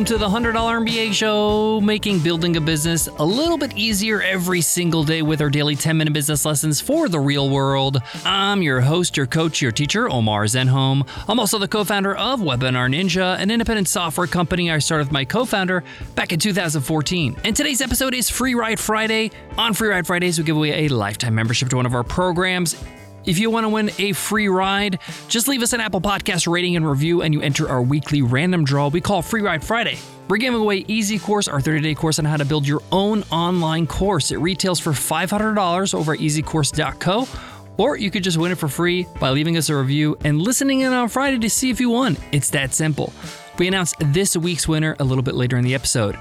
Welcome to the $100 MBA show, making building a business a little bit easier every single day with our daily 10 minute business lessons for the real world. I'm your host, your coach, your teacher, Omar Zenhom. I'm also the co founder of Webinar Ninja, an independent software company I started with my co founder back in 2014. And today's episode is Free Ride Friday. On Free Ride Fridays, we give away a lifetime membership to one of our programs. If you want to win a free ride, just leave us an Apple Podcast rating and review, and you enter our weekly random draw we call Free Ride Friday. We're giving away Easy Course, our 30 day course on how to build your own online course. It retails for $500 over at easycourse.co, or you could just win it for free by leaving us a review and listening in on Friday to see if you won. It's that simple. We announce this week's winner a little bit later in the episode.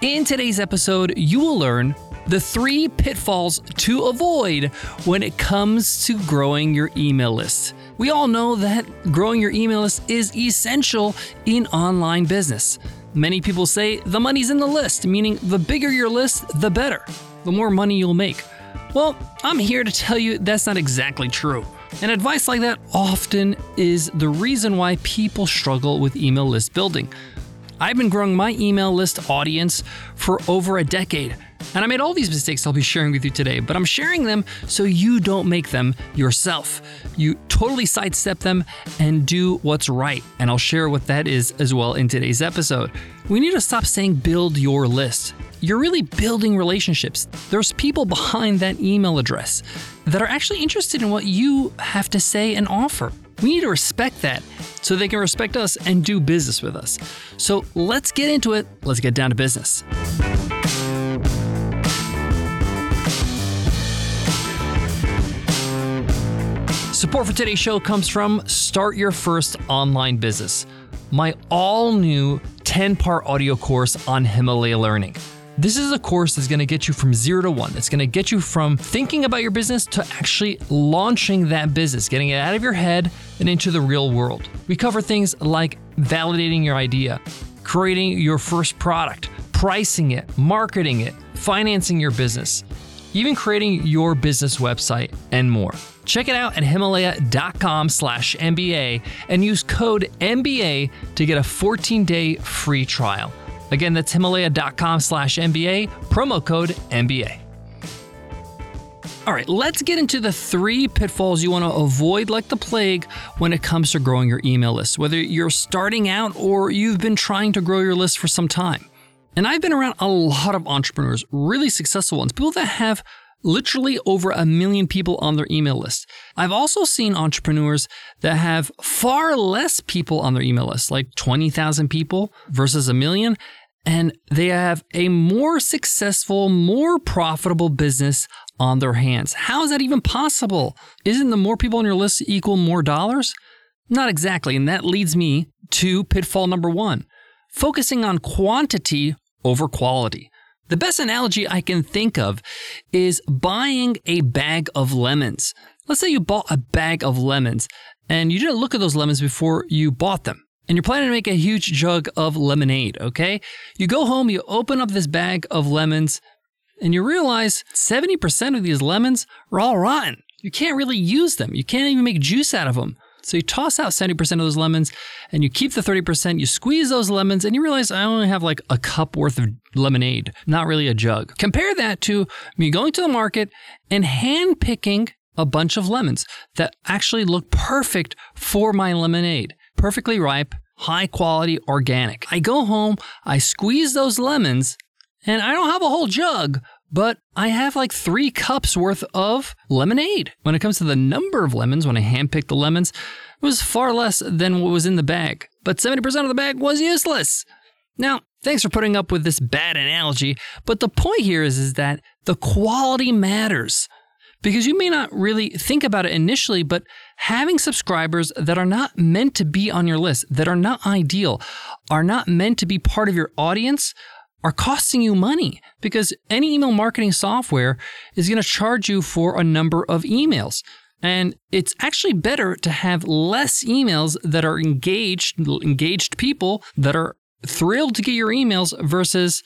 In today's episode, you will learn the three pitfalls to avoid when it comes to growing your email list. We all know that growing your email list is essential in online business. Many people say the money's in the list, meaning the bigger your list, the better, the more money you'll make. Well, I'm here to tell you that's not exactly true. And advice like that often is the reason why people struggle with email list building. I've been growing my email list audience for over a decade. And I made all these mistakes I'll be sharing with you today, but I'm sharing them so you don't make them yourself. You totally sidestep them and do what's right. And I'll share what that is as well in today's episode. We need to stop saying build your list. You're really building relationships. There's people behind that email address that are actually interested in what you have to say and offer. We need to respect that so they can respect us and do business with us. So let's get into it. Let's get down to business. Support for today's show comes from Start Your First Online Business, my all new 10 part audio course on Himalaya Learning. This is a course that's going to get you from zero to one. It's going to get you from thinking about your business to actually launching that business, getting it out of your head and into the real world. We cover things like validating your idea, creating your first product, pricing it, marketing it, financing your business, even creating your business website, and more. Check it out at himalaya.com slash MBA and use code MBA to get a 14-day free trial. Again, that's himalaya.com slash MBA, promo code MBA. All right, let's get into the three pitfalls you want to avoid like the plague when it comes to growing your email list, whether you're starting out or you've been trying to grow your list for some time. And I've been around a lot of entrepreneurs, really successful ones, people that have literally over a million people on their email list. I've also seen entrepreneurs that have far less people on their email list, like 20,000 people versus a million, and they have a more successful, more profitable business on their hands. How is that even possible? Isn't the more people on your list equal more dollars? Not exactly. And that leads me to pitfall number one focusing on quantity over quality. The best analogy I can think of is buying a bag of lemons. Let's say you bought a bag of lemons and you didn't look at those lemons before you bought them. And you're planning to make a huge jug of lemonade, okay? You go home, you open up this bag of lemons, and you realize 70% of these lemons are all rotten. You can't really use them. You can't even make juice out of them. So you toss out 70% of those lemons and you keep the 30%, you squeeze those lemons and you realize I only have like a cup worth of lemonade, not really a jug. Compare that to me going to the market and hand picking a bunch of lemons that actually look perfect for my lemonade. Perfectly ripe, high quality, organic. I go home, I squeeze those lemons, and I don't have a whole jug, but I have like three cups worth of lemonade. When it comes to the number of lemons, when I handpicked the lemons, it was far less than what was in the bag. But 70% of the bag was useless. Now, thanks for putting up with this bad analogy, but the point here is, is that the quality matters. Because you may not really think about it initially, but having subscribers that are not meant to be on your list, that are not ideal, are not meant to be part of your audience, are costing you money because any email marketing software is going to charge you for a number of emails. And it's actually better to have less emails that are engaged, engaged people that are thrilled to get your emails versus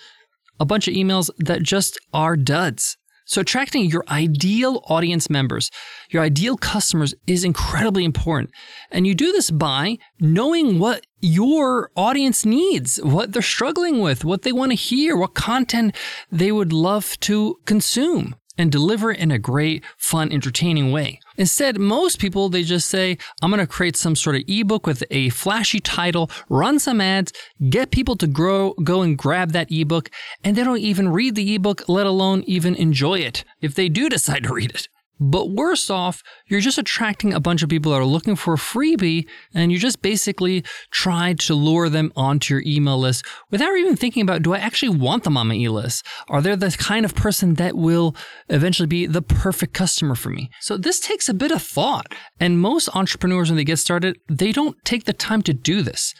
a bunch of emails that just are duds. So, attracting your ideal audience members, your ideal customers is incredibly important. And you do this by knowing what your audience needs, what they're struggling with, what they want to hear, what content they would love to consume and deliver in a great, fun, entertaining way. Instead, most people, they just say, I'm going to create some sort of ebook with a flashy title, run some ads, get people to grow, go and grab that ebook, and they don't even read the ebook, let alone even enjoy it if they do decide to read it. But worse off, you're just attracting a bunch of people that are looking for a freebie, and you just basically try to lure them onto your email list without even thinking about do I actually want them on my e list? Are they the kind of person that will eventually be the perfect customer for me? So this takes a bit of thought. And most entrepreneurs, when they get started, they don't take the time to do this.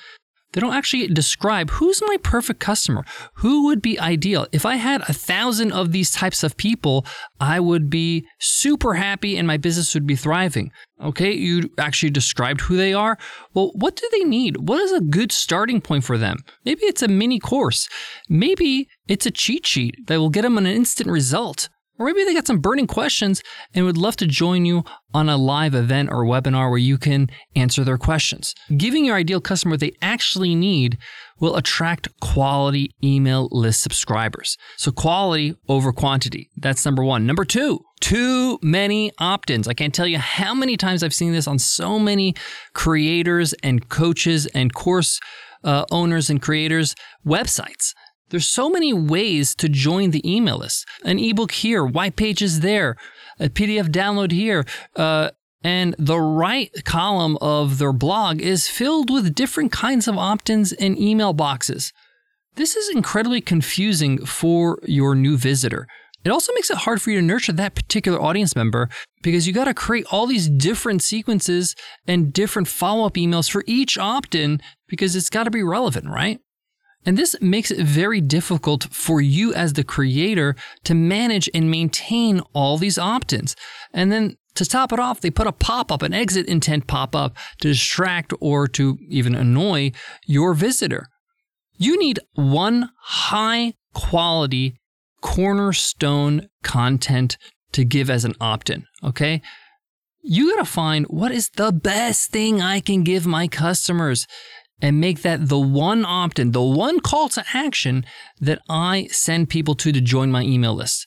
They don't actually describe who's my perfect customer, who would be ideal. If I had a thousand of these types of people, I would be super happy and my business would be thriving. Okay, you actually described who they are. Well, what do they need? What is a good starting point for them? Maybe it's a mini course. Maybe it's a cheat sheet that will get them an instant result. Or maybe they got some burning questions and would love to join you on a live event or webinar where you can answer their questions. Giving your ideal customer what they actually need will attract quality email list subscribers. So quality over quantity. That's number one. Number two, too many opt ins. I can't tell you how many times I've seen this on so many creators and coaches and course uh, owners and creators' websites. There's so many ways to join the email list. An ebook here, white pages there, a PDF download here, uh, and the right column of their blog is filled with different kinds of opt ins and email boxes. This is incredibly confusing for your new visitor. It also makes it hard for you to nurture that particular audience member because you got to create all these different sequences and different follow up emails for each opt in because it's got to be relevant, right? And this makes it very difficult for you as the creator to manage and maintain all these opt ins. And then to top it off, they put a pop up, an exit intent pop up to distract or to even annoy your visitor. You need one high quality cornerstone content to give as an opt in, okay? You gotta find what is the best thing I can give my customers and make that the one opt in, the one call to action that I send people to to join my email list.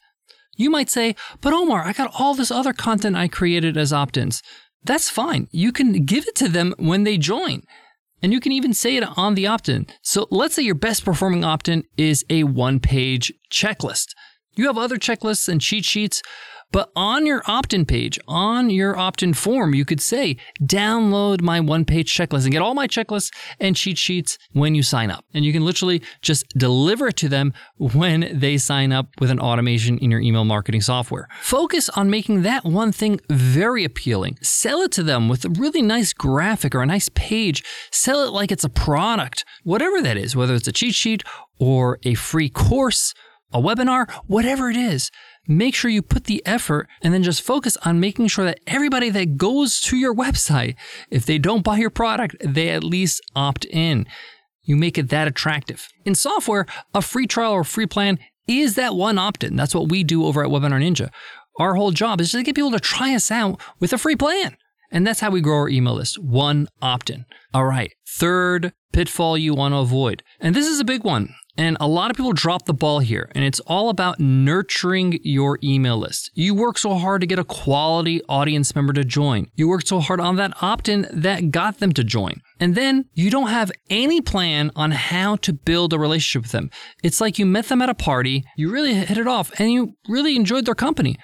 You might say, but Omar, I got all this other content I created as opt ins. That's fine. You can give it to them when they join. And you can even say it on the opt in. So let's say your best performing opt in is a one page checklist. You have other checklists and cheat sheets, but on your opt in page, on your opt in form, you could say, download my one page checklist and get all my checklists and cheat sheets when you sign up. And you can literally just deliver it to them when they sign up with an automation in your email marketing software. Focus on making that one thing very appealing. Sell it to them with a really nice graphic or a nice page. Sell it like it's a product, whatever that is, whether it's a cheat sheet or a free course a webinar, whatever it is, make sure you put the effort and then just focus on making sure that everybody that goes to your website, if they don't buy your product, they at least opt in. You make it that attractive. In software, a free trial or free plan is that one opt in. That's what we do over at Webinar Ninja. Our whole job is just to get people to try us out with a free plan. And that's how we grow our email list. One opt in. All right. Third pitfall you want to avoid. And this is a big one. And a lot of people drop the ball here, and it's all about nurturing your email list. You work so hard to get a quality audience member to join. You worked so hard on that opt in that got them to join. And then you don't have any plan on how to build a relationship with them. It's like you met them at a party, you really hit it off, and you really enjoyed their company.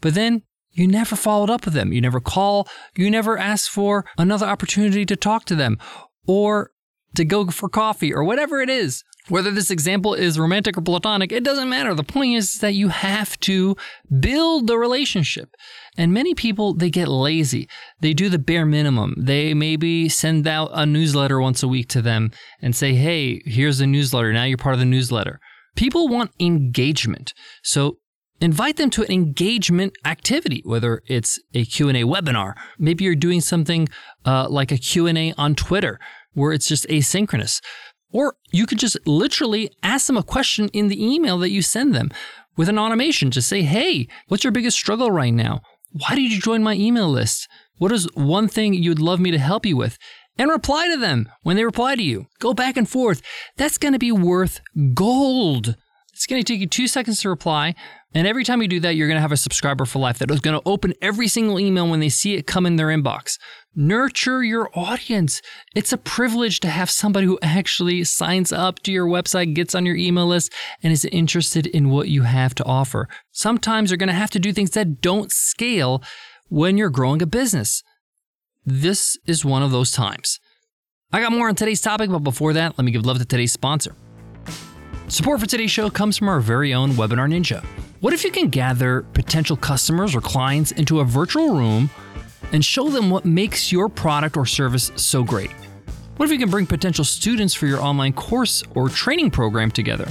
But then you never followed up with them. You never call. You never ask for another opportunity to talk to them or to go for coffee or whatever it is. Whether this example is romantic or platonic, it doesn't matter. The point is that you have to build the relationship. And many people, they get lazy. They do the bare minimum. They maybe send out a newsletter once a week to them and say, hey, here's the newsletter. Now you're part of the newsletter. People want engagement. So invite them to an engagement activity whether it's a q&a webinar maybe you're doing something uh, like a q&a on twitter where it's just asynchronous or you could just literally ask them a question in the email that you send them. with an automation. Just say, hey, what's your biggest struggle right now? Why did you join my email list? What is one thing you'd love me to help you with? And reply to them when they reply to you. Go back and forth. That's going to be worth gold. It's going to take you two seconds to reply. And every time you do that, you're going to have a subscriber for life that is going to open every single email when they see it come in their inbox. Nurture your audience. It's a privilege to have somebody who actually signs up to your website, gets on your email list, and is interested in what you have to offer. Sometimes you're going to have to do things that don't scale when you're growing a business. This is one of those times. I got more on today's topic, but before that, let me give love to today's sponsor. Support for today's show comes from our very own Webinar Ninja. What if you can gather potential customers or clients into a virtual room and show them what makes your product or service so great? What if you can bring potential students for your online course or training program together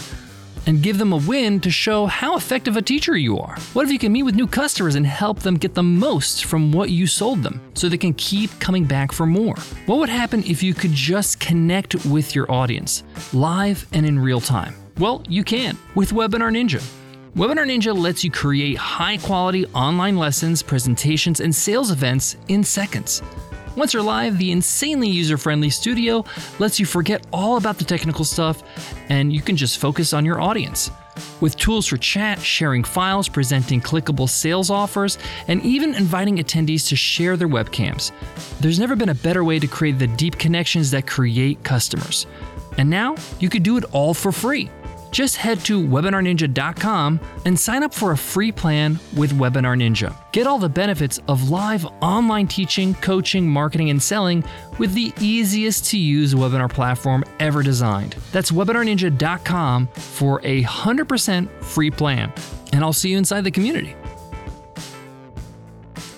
and give them a win to show how effective a teacher you are? What if you can meet with new customers and help them get the most from what you sold them so they can keep coming back for more? What would happen if you could just connect with your audience live and in real time? Well, you can with Webinar Ninja. Webinar Ninja lets you create high quality online lessons, presentations, and sales events in seconds. Once you're live, the insanely user friendly studio lets you forget all about the technical stuff and you can just focus on your audience. With tools for chat, sharing files, presenting clickable sales offers, and even inviting attendees to share their webcams. There's never been a better way to create the deep connections that create customers. And now you can do it all for free. Just head to webinarninja.com and sign up for a free plan with Webinar Ninja. Get all the benefits of live online teaching, coaching, marketing, and selling with the easiest to use webinar platform ever designed. That's webinarninja.com for a 100% free plan. And I'll see you inside the community.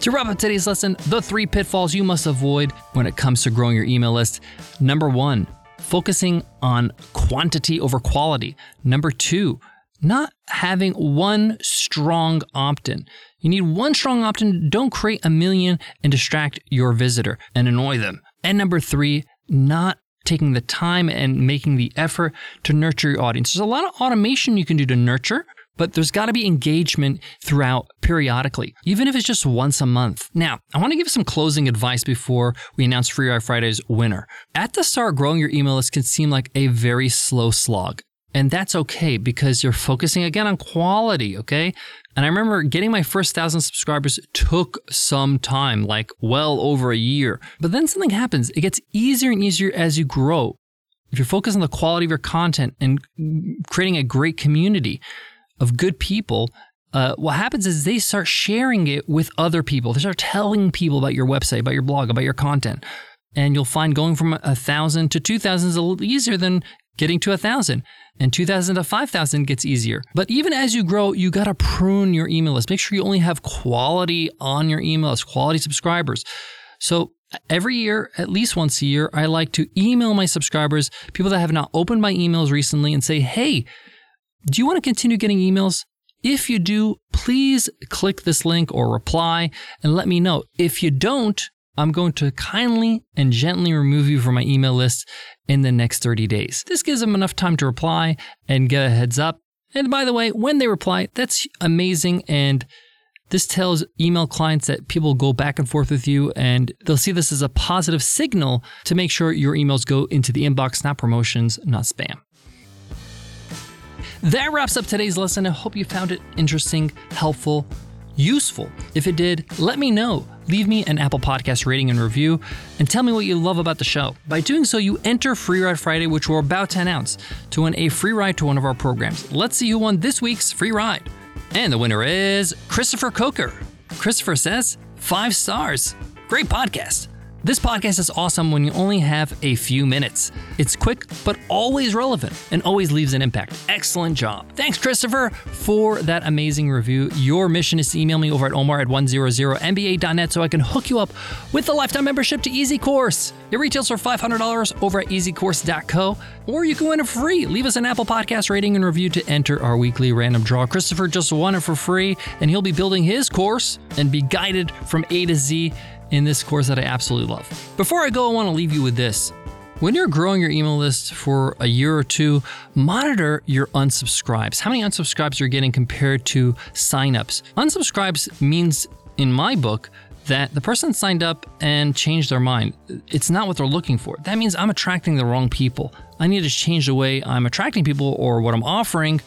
To wrap up today's lesson, the three pitfalls you must avoid when it comes to growing your email list. Number one, focusing on quantity over quality. Number two, not having one strong opt in. You need one strong opt in. Don't create a million and distract your visitor and annoy them. And number three, not taking the time and making the effort to nurture your audience. There's a lot of automation you can do to nurture, but there's got to be engagement throughout periodically, even if it's just once a month. Now, I want to give some closing advice before we announce Free Ride Friday's winner. At the start, growing your email list can seem like a very slow slog. And that's okay because you're focusing again on quality, okay? And I remember getting my first thousand subscribers took some time, like well over a year. But then something happens. It gets easier and easier as you grow. If you're focused on the quality of your content and creating a great community, of good people, uh, what happens is they start sharing it with other people. They start telling people about your website, about your blog, about your content. And you'll find going from a thousand to two thousand is a little easier than getting to a thousand. And 2000 to 5000 gets easier. But even as you grow, you got to prune your email list. Make sure you only have quality on your email list, quality subscribers. So every year, at least once a year, I like to email my subscribers, people that have not opened my emails recently, and say, hey, do you want to continue getting emails? If you do, please click this link or reply and let me know. If you don't, I'm going to kindly and gently remove you from my email list in the next 30 days. This gives them enough time to reply and get a heads up. And by the way, when they reply, that's amazing. And this tells email clients that people go back and forth with you and they'll see this as a positive signal to make sure your emails go into the inbox, not promotions, not spam. That wraps up today's lesson. I hope you found it interesting, helpful, useful. If it did, let me know. Leave me an Apple Podcast rating and review and tell me what you love about the show. By doing so, you enter Free Ride Friday, which we're about to announce, to win a free ride to one of our programs. Let's see who won this week's free ride. And the winner is Christopher Coker. Christopher says, five stars. Great podcast. This podcast is awesome when you only have a few minutes. It's quick, but always relevant and always leaves an impact. Excellent job. Thanks, Christopher, for that amazing review. Your mission is to email me over at omar at 100mba.net so I can hook you up with a lifetime membership to Easy Course. It retails for $500 over at easycourse.co, or you can win it free. Leave us an Apple Podcast rating and review to enter our weekly random draw. Christopher just won it for free, and he'll be building his course and be guided from A to Z in this course that I absolutely love. Before I go, I want to leave you with this. When you're growing your email list for a year or two, monitor your unsubscribes. How many unsubscribes you're getting compared to signups? Unsubscribes means, in my book, that the person signed up and changed their mind. It's not what they're looking for. That means I'm attracting the wrong people. I need to change the way I'm attracting people or what I'm offering.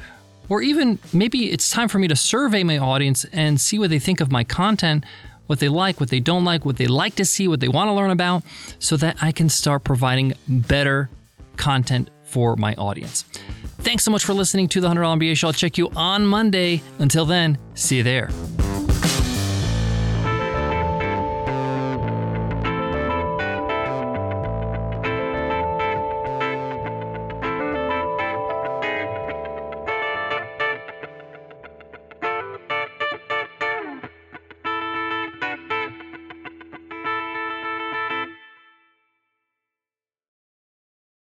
Or even maybe it's time for me to survey my audience and see what they think of my content what they like, what they don't like, what they like to see, what they want to learn about, so that I can start providing better content for my audience. Thanks so much for listening to the $100 MBA Show. I'll check you on Monday. Until then, see you there.